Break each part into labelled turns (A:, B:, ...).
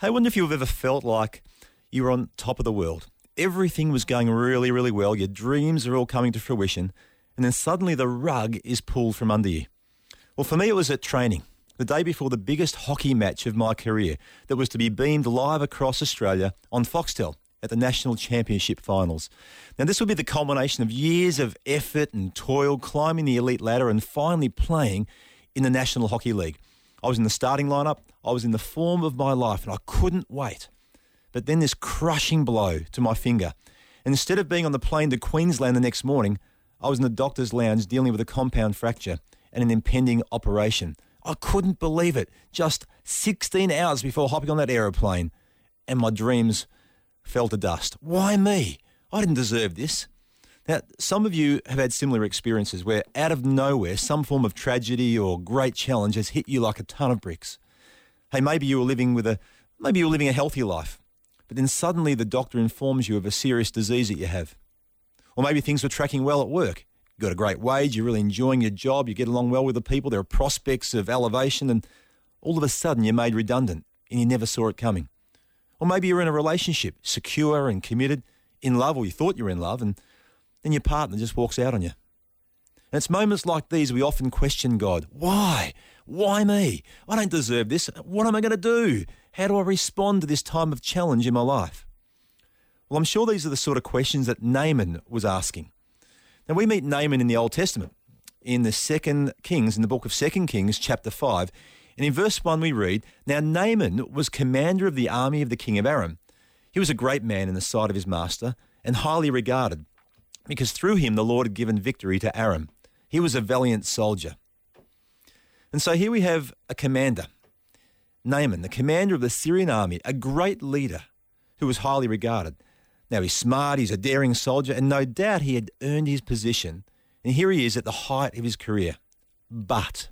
A: Hey, I wonder if you've ever felt like you were on top of the world. Everything was going really, really well. Your dreams are all coming to fruition. And then suddenly the rug is pulled from under you. Well, for me, it was at training, the day before the biggest hockey match of my career that was to be beamed live across Australia on Foxtel at the National Championship finals. Now, this would be the culmination of years of effort and toil, climbing the elite ladder, and finally playing in the National Hockey League. I was in the starting lineup, I was in the form of my life, and I couldn't wait. But then this crushing blow to my finger. And instead of being on the plane to Queensland the next morning, I was in the doctor's lounge dealing with a compound fracture and an impending operation. I couldn't believe it. Just 16 hours before hopping on that aeroplane, and my dreams fell to dust. Why me? I didn't deserve this. Now, some of you have had similar experiences where out of nowhere, some form of tragedy or great challenge has hit you like a ton of bricks. Hey, maybe you were living with a maybe you were living a healthy life, but then suddenly the doctor informs you of a serious disease that you have. Or maybe things were tracking well at work. You got a great wage, you're really enjoying your job, you get along well with the people, there are prospects of elevation, and all of a sudden you're made redundant and you never saw it coming. Or maybe you're in a relationship, secure and committed, in love, or you thought you were in love, and then your partner just walks out on you. And it's moments like these we often question God. Why? Why me? I don't deserve this. What am I going to do? How do I respond to this time of challenge in my life? Well, I'm sure these are the sort of questions that Naaman was asking. Now, we meet Naaman in the Old Testament, in the Second Kings, in the book of Second Kings, chapter 5. And in verse 1, we read Now Naaman was commander of the army of the king of Aram. He was a great man in the sight of his master and highly regarded because through him the Lord had given victory to Aram. He was a valiant soldier. And so here we have a commander, Naaman, the commander of the Syrian army, a great leader who was highly regarded. Now he's smart, he's a daring soldier, and no doubt he had earned his position. And here he is at the height of his career. But,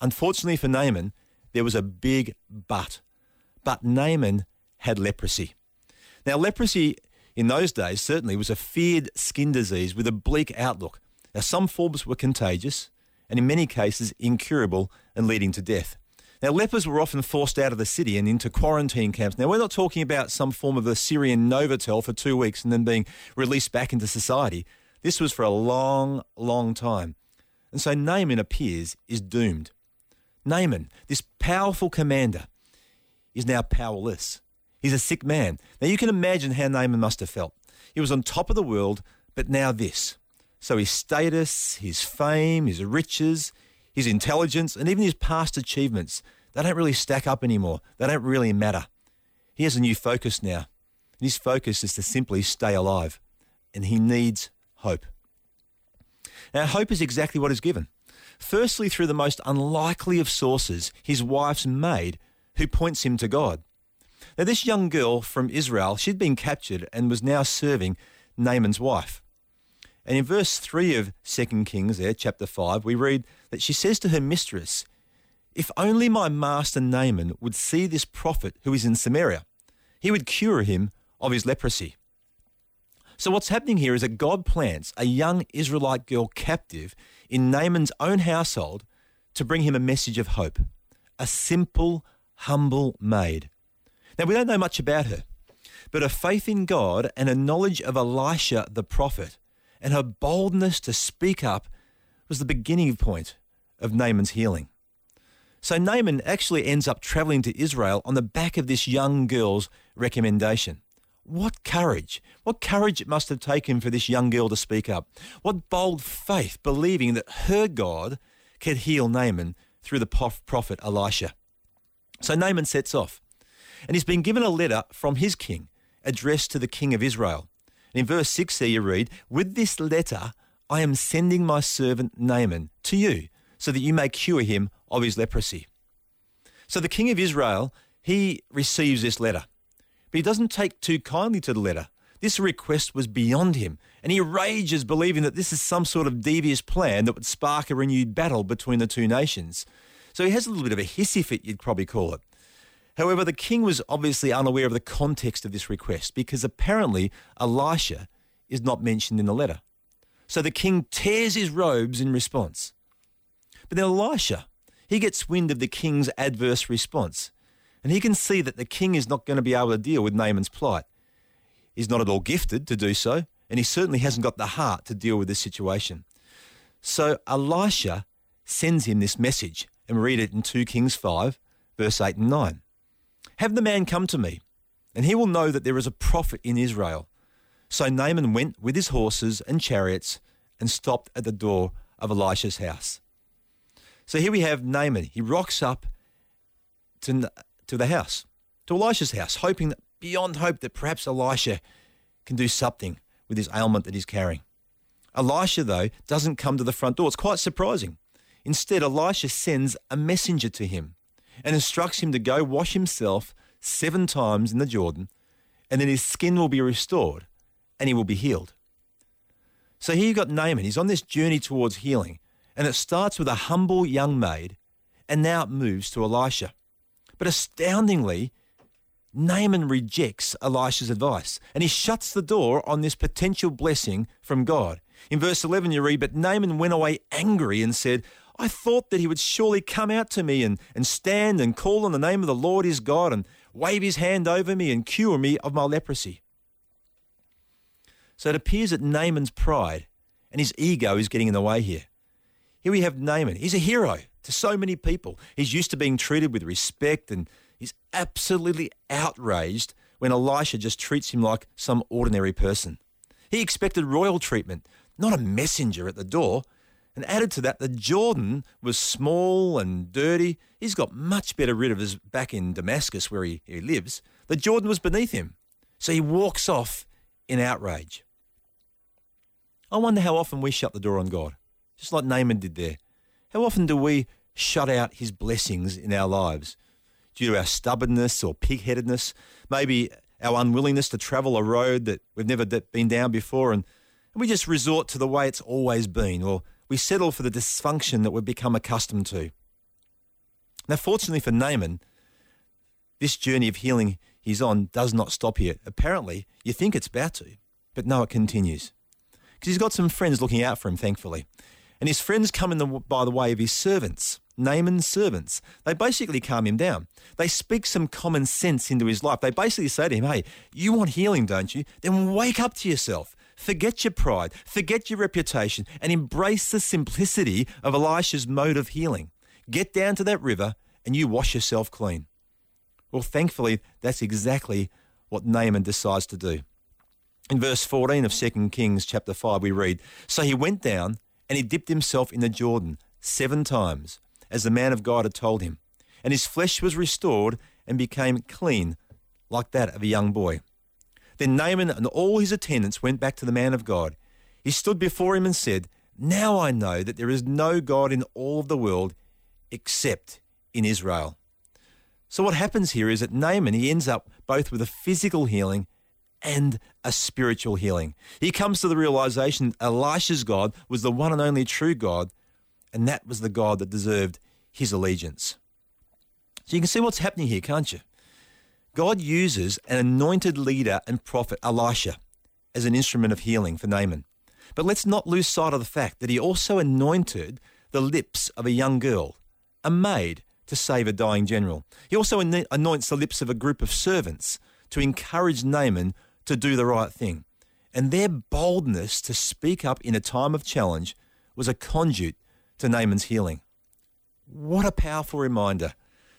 A: unfortunately for Naaman, there was a big but. But Naaman had leprosy. Now, leprosy in those days certainly was a feared skin disease with a bleak outlook. Now, some forms were contagious and in many cases incurable and leading to death. Now, lepers were often forced out of the city and into quarantine camps. Now, we're not talking about some form of a Syrian Novotel for two weeks and then being released back into society. This was for a long, long time. And so Naaman appears is doomed. Naaman, this powerful commander, is now powerless. He's a sick man. Now you can imagine how Naaman must have felt. He was on top of the world, but now this. So his status, his fame, his riches, his intelligence, and even his past achievements, they don't really stack up anymore. They don't really matter. He has a new focus now. And his focus is to simply stay alive. And he needs hope. Now, hope is exactly what is given. Firstly, through the most unlikely of sources, his wife's maid, who points him to God. Now, this young girl from Israel, she'd been captured and was now serving Naaman's wife. And in verse 3 of 2 Kings, there, chapter 5, we read that she says to her mistress, If only my master Naaman would see this prophet who is in Samaria, he would cure him of his leprosy. So, what's happening here is that God plants a young Israelite girl captive in Naaman's own household to bring him a message of hope. A simple, humble maid. Now, we don't know much about her, but her faith in God and a knowledge of Elisha the prophet and her boldness to speak up was the beginning point of Naaman's healing. So Naaman actually ends up traveling to Israel on the back of this young girl's recommendation. What courage! What courage it must have taken for this young girl to speak up. What bold faith, believing that her God could heal Naaman through the prophet Elisha. So Naaman sets off, and he's been given a letter from his king addressed to the king of Israel. And in verse 6 there you read, With this letter I am sending my servant Naaman to you, so that you may cure him of his leprosy. So the king of Israel, he receives this letter, but he doesn't take too kindly to the letter. This request was beyond him, and he rages, believing that this is some sort of devious plan that would spark a renewed battle between the two nations. So he has a little bit of a hissy fit, you'd probably call it. However, the king was obviously unaware of the context of this request because apparently Elisha is not mentioned in the letter. So the king tears his robes in response. But then Elisha, he gets wind of the king's adverse response. And he can see that the king is not going to be able to deal with Naaman's plight. He's not at all gifted to do so, and he certainly hasn't got the heart to deal with this situation. So Elisha sends him this message, and read it in 2 Kings 5, verse 8 and 9. Have the man come to me, and he will know that there is a prophet in Israel. So Naaman went with his horses and chariots and stopped at the door of Elisha's house. So here we have Naaman. He rocks up to, to the house, to Elisha's house, hoping that beyond hope that perhaps Elisha can do something with his ailment that he's carrying. Elisha, though, doesn't come to the front door. It's quite surprising. Instead, Elisha sends a messenger to him and instructs him to go wash himself seven times in the Jordan, and then his skin will be restored and he will be healed. So here you've got Naaman. He's on this journey towards healing, and it starts with a humble young maid, and now it moves to Elisha. But astoundingly, Naaman rejects Elisha's advice and he shuts the door on this potential blessing from God. In verse 11, you read, But Naaman went away angry and said, I thought that he would surely come out to me and, and stand and call on the name of the Lord his God and wave his hand over me and cure me of my leprosy. So it appears that Naaman's pride and his ego is getting in the way here. Here we have Naaman. He's a hero to so many people. He's used to being treated with respect and he's absolutely outraged when Elisha just treats him like some ordinary person. He expected royal treatment, not a messenger at the door. And added to that, the Jordan was small and dirty. He's got much better rid of his back in Damascus where he, he lives. The Jordan was beneath him. So he walks off in outrage. I wonder how often we shut the door on God, just like Naaman did there. How often do we shut out his blessings in our lives due to our stubbornness or pig-headedness, maybe our unwillingness to travel a road that we've never been down before, and, and we just resort to the way it's always been, or we settle for the dysfunction that we've become accustomed to. Now, fortunately for Naaman, this journey of healing he's on does not stop here. Apparently, you think it's about to, but no, it continues. Because he's got some friends looking out for him, thankfully. And his friends come in the, by the way of his servants, Naaman's servants. They basically calm him down. They speak some common sense into his life. They basically say to him, hey, you want healing, don't you? Then wake up to yourself. Forget your pride, forget your reputation, and embrace the simplicity of Elisha's mode of healing. Get down to that river and you wash yourself clean. Well, thankfully, that's exactly what Naaman decides to do. In verse 14 of 2 Kings chapter 5, we read So he went down and he dipped himself in the Jordan seven times, as the man of God had told him, and his flesh was restored and became clean, like that of a young boy. Then Naaman and all his attendants went back to the man of God. He stood before him and said, Now I know that there is no God in all of the world except in Israel. So what happens here is that Naaman, he ends up both with a physical healing and a spiritual healing. He comes to the realization that Elisha's God was the one and only true God, and that was the God that deserved his allegiance. So you can see what's happening here, can't you? God uses an anointed leader and prophet, Elisha, as an instrument of healing for Naaman. But let's not lose sight of the fact that he also anointed the lips of a young girl, a maid, to save a dying general. He also anoints the lips of a group of servants to encourage Naaman to do the right thing. And their boldness to speak up in a time of challenge was a conduit to Naaman's healing. What a powerful reminder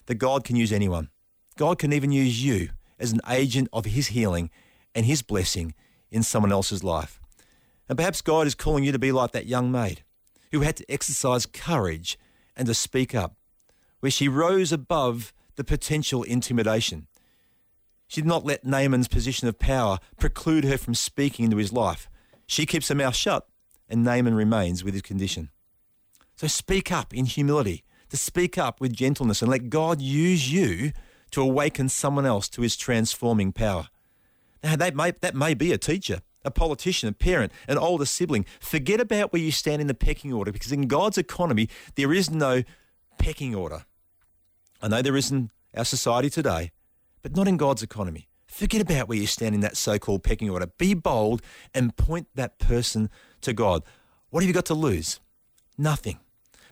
A: that God can use anyone. God can even use you as an agent of his healing and his blessing in someone else's life. And perhaps God is calling you to be like that young maid who had to exercise courage and to speak up, where she rose above the potential intimidation. She did not let Naaman's position of power preclude her from speaking into his life. She keeps her mouth shut, and Naaman remains with his condition. So speak up in humility, to speak up with gentleness, and let God use you to awaken someone else to his transforming power. Now, that may, that may be a teacher, a politician, a parent, an older sibling. Forget about where you stand in the pecking order because in God's economy, there is no pecking order. I know there is in our society today, but not in God's economy. Forget about where you stand in that so called pecking order. Be bold and point that person to God. What have you got to lose? Nothing.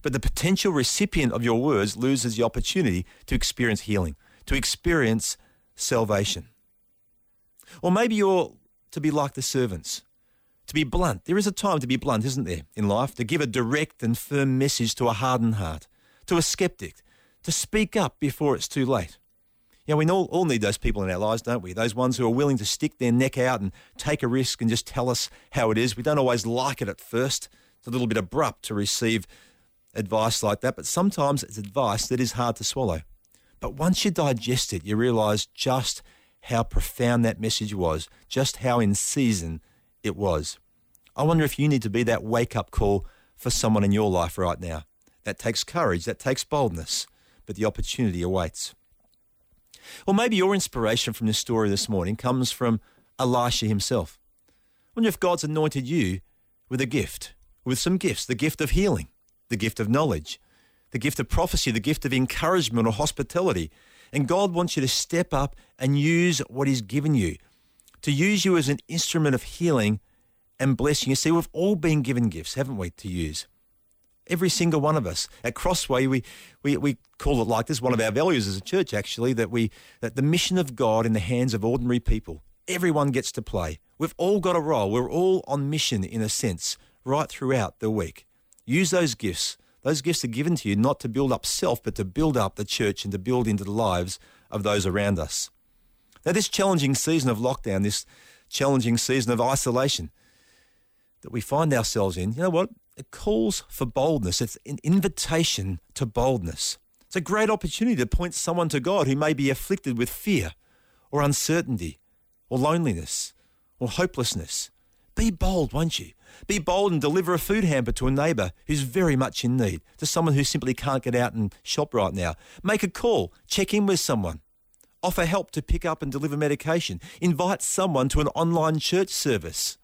A: But the potential recipient of your words loses the opportunity to experience healing to experience salvation. Or maybe you're to be like the servants, to be blunt. There is a time to be blunt, isn't there, in life? To give a direct and firm message to a hardened heart, to a skeptic, to speak up before it's too late. You know, we all, all need those people in our lives, don't we? Those ones who are willing to stick their neck out and take a risk and just tell us how it is. We don't always like it at first. It's a little bit abrupt to receive advice like that, but sometimes it's advice that is hard to swallow. But once you digest it, you realize just how profound that message was, just how in season it was. I wonder if you need to be that wake up call for someone in your life right now. That takes courage, that takes boldness, but the opportunity awaits. Or maybe your inspiration from this story this morning comes from Elisha himself. I wonder if God's anointed you with a gift, with some gifts the gift of healing, the gift of knowledge, the gift of prophecy, the gift of encouragement or hospitality. And God wants you to step up and use what He's given you, to use you as an instrument of healing and blessing. You see, we've all been given gifts, haven't we, to use? Every single one of us. At Crossway, we, we, we call it like this, one of our values as a church actually, that we that the mission of God in the hands of ordinary people. Everyone gets to play. We've all got a role. We're all on mission in a sense, right throughout the week. Use those gifts. Those gifts are given to you not to build up self, but to build up the church and to build into the lives of those around us. Now, this challenging season of lockdown, this challenging season of isolation that we find ourselves in, you know what? it calls for boldness. It's an invitation to boldness. It's a great opportunity to point someone to God who may be afflicted with fear or uncertainty or loneliness or hopelessness. Be bold, won't you? Be bold and deliver a food hamper to a neighbour who's very much in need, to someone who simply can't get out and shop right now. Make a call, check in with someone, offer help to pick up and deliver medication, invite someone to an online church service.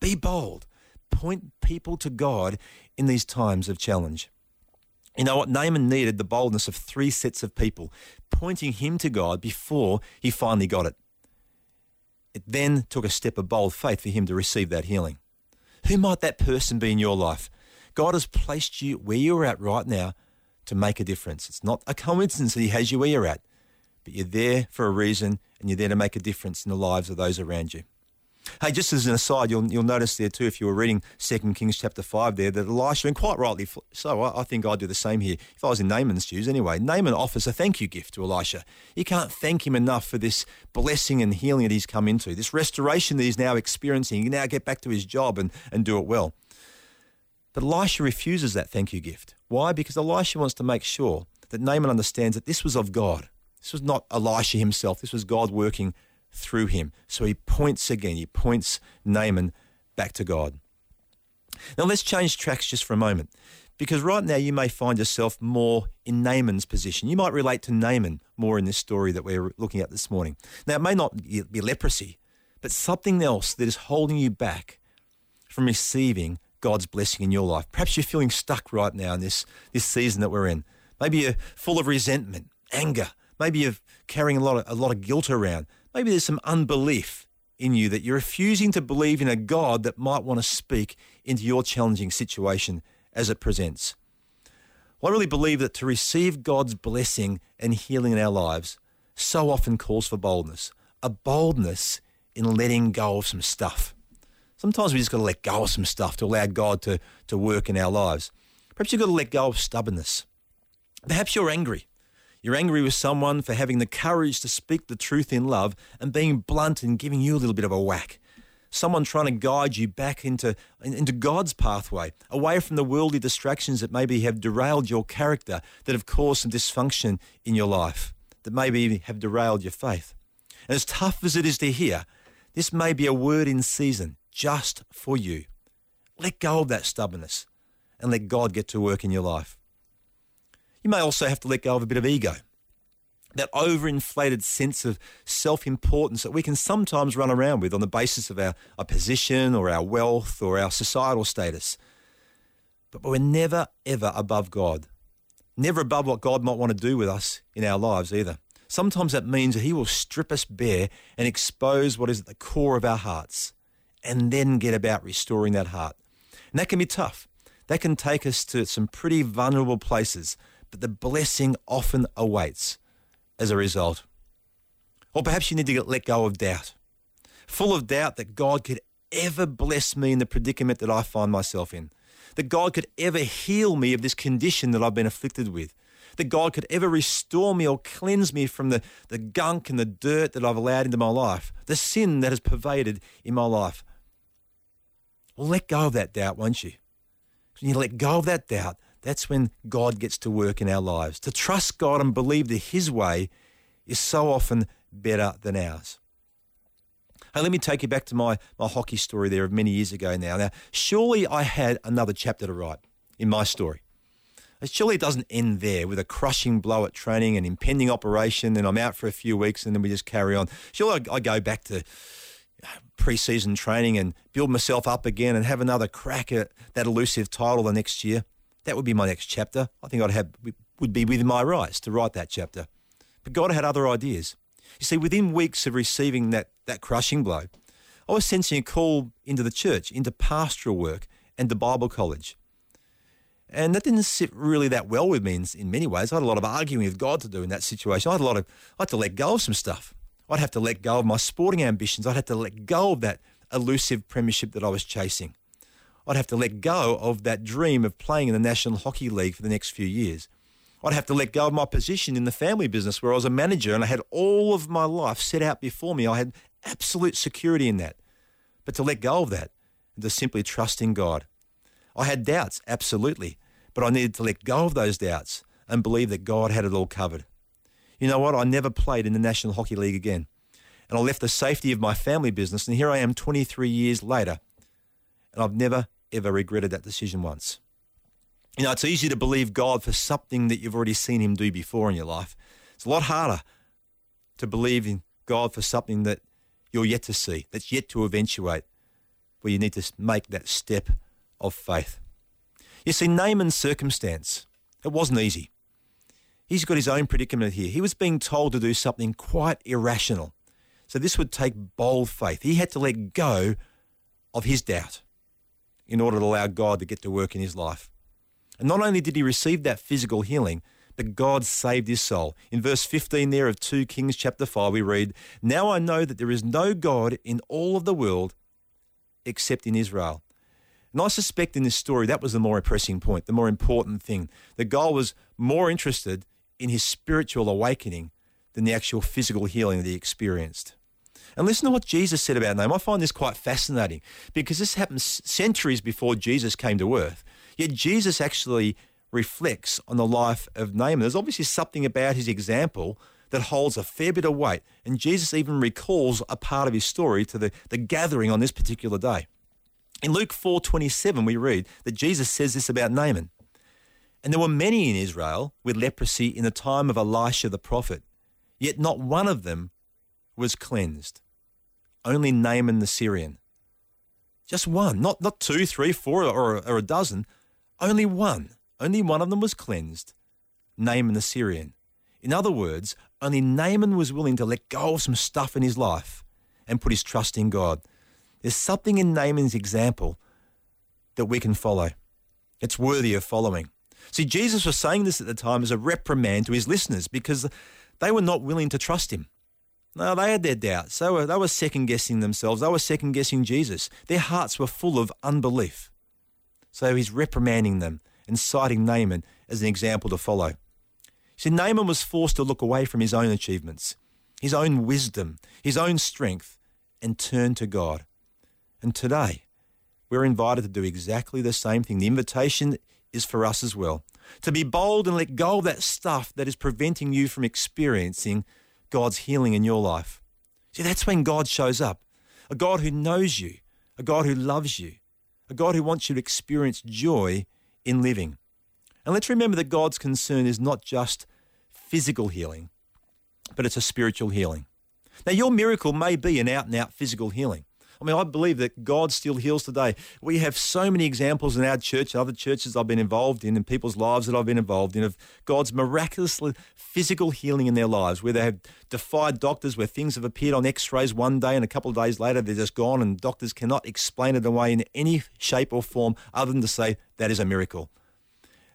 A: Be bold point people to God in these times of challenge. You know what? Naaman needed the boldness of three sets of people pointing him to God before he finally got it. It then took a step of bold faith for him to receive that healing. Who might that person be in your life? God has placed you where you're at right now to make a difference. It's not a coincidence that He has you where you're at, but you're there for a reason and you're there to make a difference in the lives of those around you. Hey, just as an aside, you'll, you'll notice there too, if you were reading Second Kings chapter 5 there, that Elisha, and quite rightly so, I, I think I'd do the same here. If I was in Naaman's shoes anyway, Naaman offers a thank you gift to Elisha. You can't thank him enough for this blessing and healing that he's come into, this restoration that he's now experiencing. He can now get back to his job and, and do it well. But Elisha refuses that thank you gift. Why? Because Elisha wants to make sure that Naaman understands that this was of God. This was not Elisha himself. This was God working through him. So he points again, he points Naaman back to God. Now let's change tracks just for a moment. Because right now you may find yourself more in Naaman's position. You might relate to Naaman more in this story that we're looking at this morning. Now, it may not be leprosy, but something else that is holding you back from receiving God's blessing in your life. Perhaps you're feeling stuck right now in this, this season that we're in. Maybe you're full of resentment, anger. Maybe you're carrying a lot of, a lot of guilt around. Maybe there's some unbelief in you that you're refusing to believe in a God that might want to speak into your challenging situation as it presents. Well, I really believe that to receive God's blessing and healing in our lives so often calls for boldness, a boldness in letting go of some stuff. Sometimes we just got to let go of some stuff to allow God to, to work in our lives. Perhaps you've got to let go of stubbornness. Perhaps you're angry. You're angry with someone for having the courage to speak the truth in love and being blunt and giving you a little bit of a whack. Someone trying to guide you back into, into God's pathway, away from the worldly distractions that maybe have derailed your character, that have caused some dysfunction in your life, that maybe have derailed your faith. And as tough as it is to hear, this may be a word in season just for you. Let go of that stubbornness and let God get to work in your life. You may also have to let go of a bit of ego. That overinflated sense of self importance that we can sometimes run around with on the basis of our, our position or our wealth or our societal status. But we're never, ever above God. Never above what God might want to do with us in our lives either. Sometimes that means that He will strip us bare and expose what is at the core of our hearts and then get about restoring that heart. And that can be tough. That can take us to some pretty vulnerable places but the blessing often awaits. as a result. Or perhaps you need to get, let go of doubt, full of doubt that God could ever bless me in the predicament that I find myself in, that God could ever heal me of this condition that I've been afflicted with, that God could ever restore me or cleanse me from the, the gunk and the dirt that I've allowed into my life, the sin that has pervaded in my life. Well, let go of that doubt, won't you? You let go of that doubt, that's when God gets to work in our lives. To trust God and believe that His way is so often better than ours. Hey, let me take you back to my, my hockey story there of many years ago now. Now, surely I had another chapter to write in my story. Surely it doesn't end there with a crushing blow at training, and impending operation, and I'm out for a few weeks and then we just carry on. Surely I, I go back to pre-season training and build myself up again and have another crack at that elusive title the next year. That would be my next chapter. I think I'd have would be within my rights to write that chapter. But God had other ideas. You see, within weeks of receiving that, that crushing blow, I was sensing a call into the church, into pastoral work and the Bible college. And that didn't sit really that well with me in, in many ways. I had a lot of arguing with God to do in that situation. I had a lot of, I had to let go of some stuff. I'd have to let go of my sporting ambitions. I'd have to let go of that elusive premiership that I was chasing. I'd have to let go of that dream of playing in the National Hockey League for the next few years. I'd have to let go of my position in the family business where I was a manager and I had all of my life set out before me. I had absolute security in that. But to let go of that and to simply trust in God. I had doubts, absolutely, but I needed to let go of those doubts and believe that God had it all covered. You know what? I never played in the National Hockey League again. And I left the safety of my family business, and here I am 23 years later, and I've never, ever regretted that decision once. You know, it's easy to believe God for something that you've already seen Him do before in your life. It's a lot harder to believe in God for something that you're yet to see, that's yet to eventuate, where you need to make that step of faith. You see, Naaman's circumstance, it wasn't easy. He's got his own predicament here. He was being told to do something quite irrational. So this would take bold faith. He had to let go of his doubt in order to allow God to get to work in his life. And not only did he receive that physical healing, but God saved his soul. In verse 15 there of 2 Kings chapter 5, we read, Now I know that there is no God in all of the world except in Israel. And I suspect in this story that was the more pressing point, the more important thing. That God was more interested in his spiritual awakening than the actual physical healing that he experienced. And listen to what Jesus said about Naaman. I find this quite fascinating because this happened centuries before Jesus came to earth. Yet Jesus actually reflects on the life of Naaman. There's obviously something about his example that holds a fair bit of weight. And Jesus even recalls a part of his story to the, the gathering on this particular day. In Luke 4:27 we read that Jesus says this about Naaman. And there were many in Israel with leprosy in the time of Elisha the prophet, yet not one of them was cleansed. Only Naaman the Syrian. Just one, not, not two, three, four, or, or a dozen, only one, only one of them was cleansed, Naaman the Syrian. In other words, only Naaman was willing to let go of some stuff in his life and put his trust in God. There's something in Naaman's example that we can follow. It's worthy of following. See, Jesus was saying this at the time as a reprimand to his listeners because they were not willing to trust him. No, they had their doubts. They were, they were second guessing themselves. They were second guessing Jesus. Their hearts were full of unbelief. So he's reprimanding them and citing Naaman as an example to follow. See, Naaman was forced to look away from his own achievements, his own wisdom, his own strength, and turn to God. And today, we're invited to do exactly the same thing. The invitation is for us as well to be bold and let go of that stuff that is preventing you from experiencing God's healing in your life. See, that's when God shows up a God who knows you, a God who loves you, a God who wants you to experience joy in living. And let's remember that God's concern is not just physical healing, but it's a spiritual healing. Now, your miracle may be an out and out physical healing. I mean, I believe that God still heals today. We have so many examples in our church, other churches I've been involved in, and people's lives that I've been involved in, of God's miraculous physical healing in their lives, where they have defied doctors, where things have appeared on x rays one day and a couple of days later they're just gone, and doctors cannot explain it away in any shape or form other than to say that is a miracle.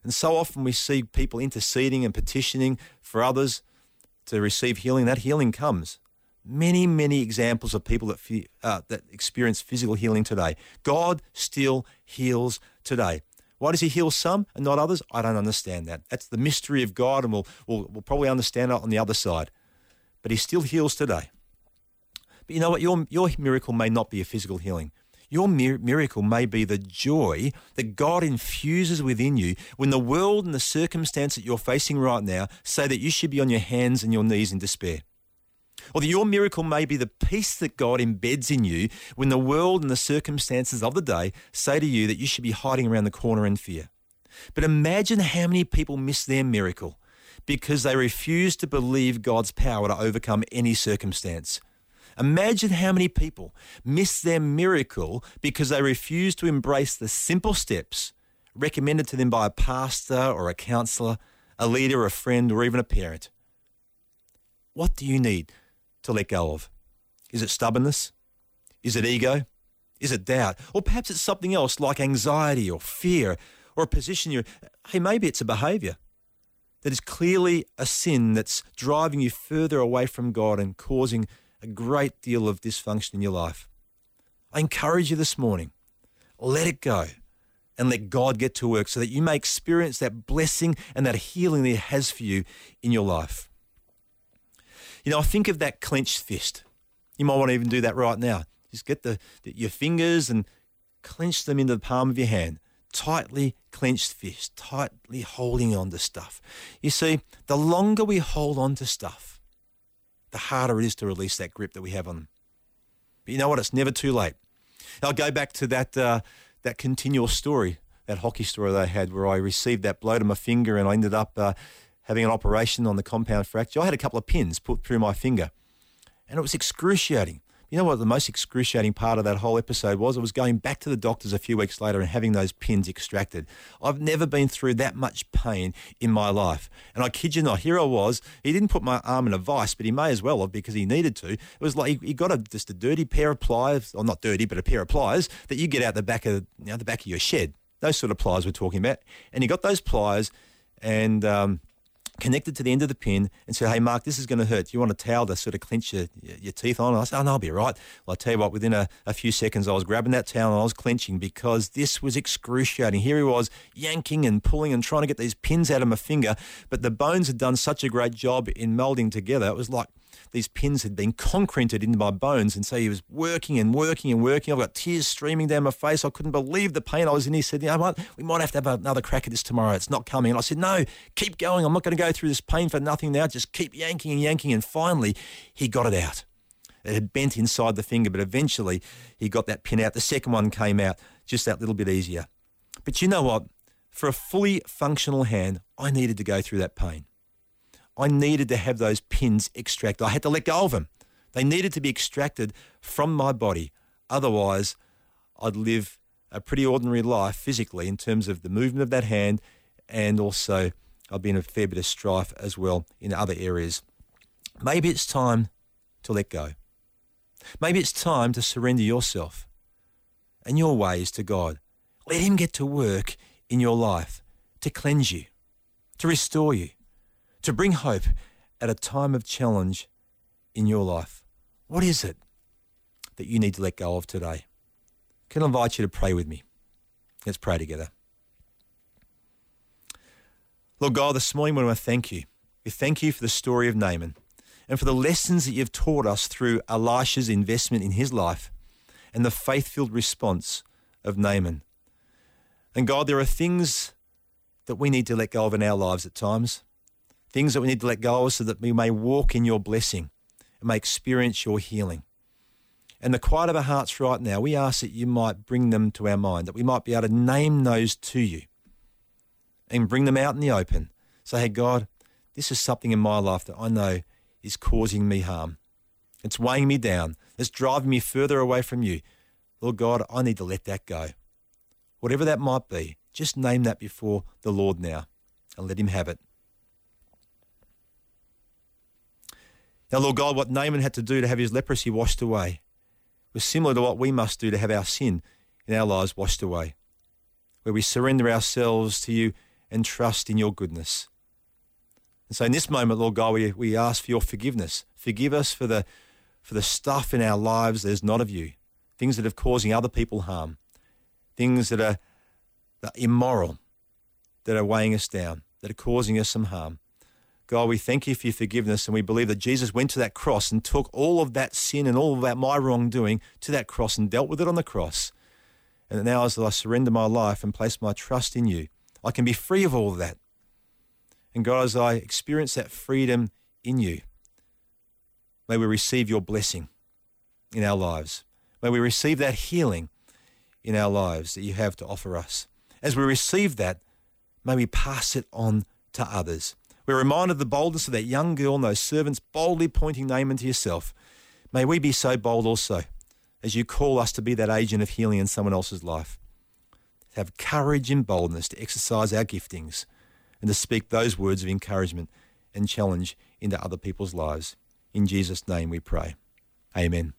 A: And so often we see people interceding and petitioning for others to receive healing, that healing comes. Many, many examples of people that, uh, that experience physical healing today. God still heals today. Why does he heal some and not others? I don't understand that. That's the mystery of God, and we'll, we'll, we'll probably understand it on the other side. But he still heals today. But you know what? Your, your miracle may not be a physical healing. Your mir- miracle may be the joy that God infuses within you when the world and the circumstance that you're facing right now say that you should be on your hands and your knees in despair. Or that your miracle may be the peace that God embeds in you when the world and the circumstances of the day say to you that you should be hiding around the corner in fear. But imagine how many people miss their miracle because they refuse to believe God's power to overcome any circumstance. Imagine how many people miss their miracle because they refuse to embrace the simple steps recommended to them by a pastor or a counselor, a leader, a friend, or even a parent. What do you need to let go of? Is it stubbornness? Is it ego? Is it doubt? Or perhaps it's something else like anxiety or fear or a position you're. Hey, maybe it's a behavior that is clearly a sin that's driving you further away from God and causing a great deal of dysfunction in your life. I encourage you this morning let it go and let God get to work so that you may experience that blessing and that healing that He has for you in your life. You know, I think of that clenched fist. You might want to even do that right now. Just get the, the your fingers and clench them into the palm of your hand. Tightly clenched fist, tightly holding on to stuff. You see, the longer we hold on to stuff, the harder it is to release that grip that we have on them. But you know what? It's never too late. I'll go back to that uh, that continual story, that hockey story that I had, where I received that blow to my finger and I ended up uh, having an operation on the compound fracture. I had a couple of pins put through my finger, and it was excruciating. You know what the most excruciating part of that whole episode was? It was going back to the doctors a few weeks later and having those pins extracted. I've never been through that much pain in my life. And I kid you not, here I was. He didn't put my arm in a vice, but he may as well have because he needed to. It was like he got a, just a dirty pair of pliers, or not dirty, but a pair of pliers that you get out the back of you know, the back of your shed. Those sort of pliers we're talking about. And he got those pliers and um, connected to the end of the pin and said, Hey, Mark, this is going to hurt. Do you want a towel to sort of clench your, your teeth on? And I said, Oh, no, I'll be right. Well, I tell you what, within a, a few seconds, I was grabbing that towel and I was clenching because this was excruciating. Here he was yanking and pulling and trying to get these pins out of my finger, but the bones had done such a great job in melding together. It was like these pins had been concreted into my bones. And so he was working and working and working. I've got tears streaming down my face. I couldn't believe the pain I was in. He said, You know what? We might have to have another crack at this tomorrow. It's not coming. And I said, No, keep going. I'm not going to go through this pain for nothing now. Just keep yanking and yanking. And finally, he got it out. It had bent inside the finger, but eventually he got that pin out. The second one came out just that little bit easier. But you know what? For a fully functional hand, I needed to go through that pain. I needed to have those pins extracted. I had to let go of them. They needed to be extracted from my body. Otherwise, I'd live a pretty ordinary life physically in terms of the movement of that hand, and also I'd be in a fair bit of strife as well in other areas. Maybe it's time to let go. Maybe it's time to surrender yourself and your ways to God. Let Him get to work in your life to cleanse you, to restore you, to bring hope at a time of challenge in your life. What is it that you need to let go of today? Can I invite you to pray with me? Let's pray together. Lord God, this morning we want to thank you. We thank you for the story of Naaman and for the lessons that you've taught us through Elisha's investment in his life and the faith filled response of Naaman. And God, there are things that we need to let go of in our lives at times things that we need to let go of so that we may walk in your blessing and may experience your healing. And the quiet of our hearts right now, we ask that you might bring them to our mind, that we might be able to name those to you and bring them out in the open. Say, hey, God, this is something in my life that I know is causing me harm. It's weighing me down. It's driving me further away from you. Lord God, I need to let that go. Whatever that might be, just name that before the Lord now and let Him have it. Now, Lord God, what Naaman had to do to have his leprosy washed away was similar to what we must do to have our sin in our lives washed away, where we surrender ourselves to you and trust in your goodness. And so in this moment, Lord God, we, we ask for your forgiveness. Forgive us for the, for the stuff in our lives that is not of you, things that are causing other people harm, things that are, that are immoral, that are weighing us down, that are causing us some harm. God, we thank you for your forgiveness, and we believe that Jesus went to that cross and took all of that sin and all of that my wrongdoing to that cross and dealt with it on the cross. And now, as I surrender my life and place my trust in you, I can be free of all of that. And God, as I experience that freedom in you, may we receive your blessing in our lives. May we receive that healing in our lives that you have to offer us. As we receive that, may we pass it on to others. We're reminded of the boldness of that young girl and those servants boldly pointing Naaman to yourself. May we be so bold also as you call us to be that agent of healing in someone else's life. Have courage and boldness to exercise our giftings and to speak those words of encouragement and challenge into other people's lives. In Jesus' name we pray. Amen.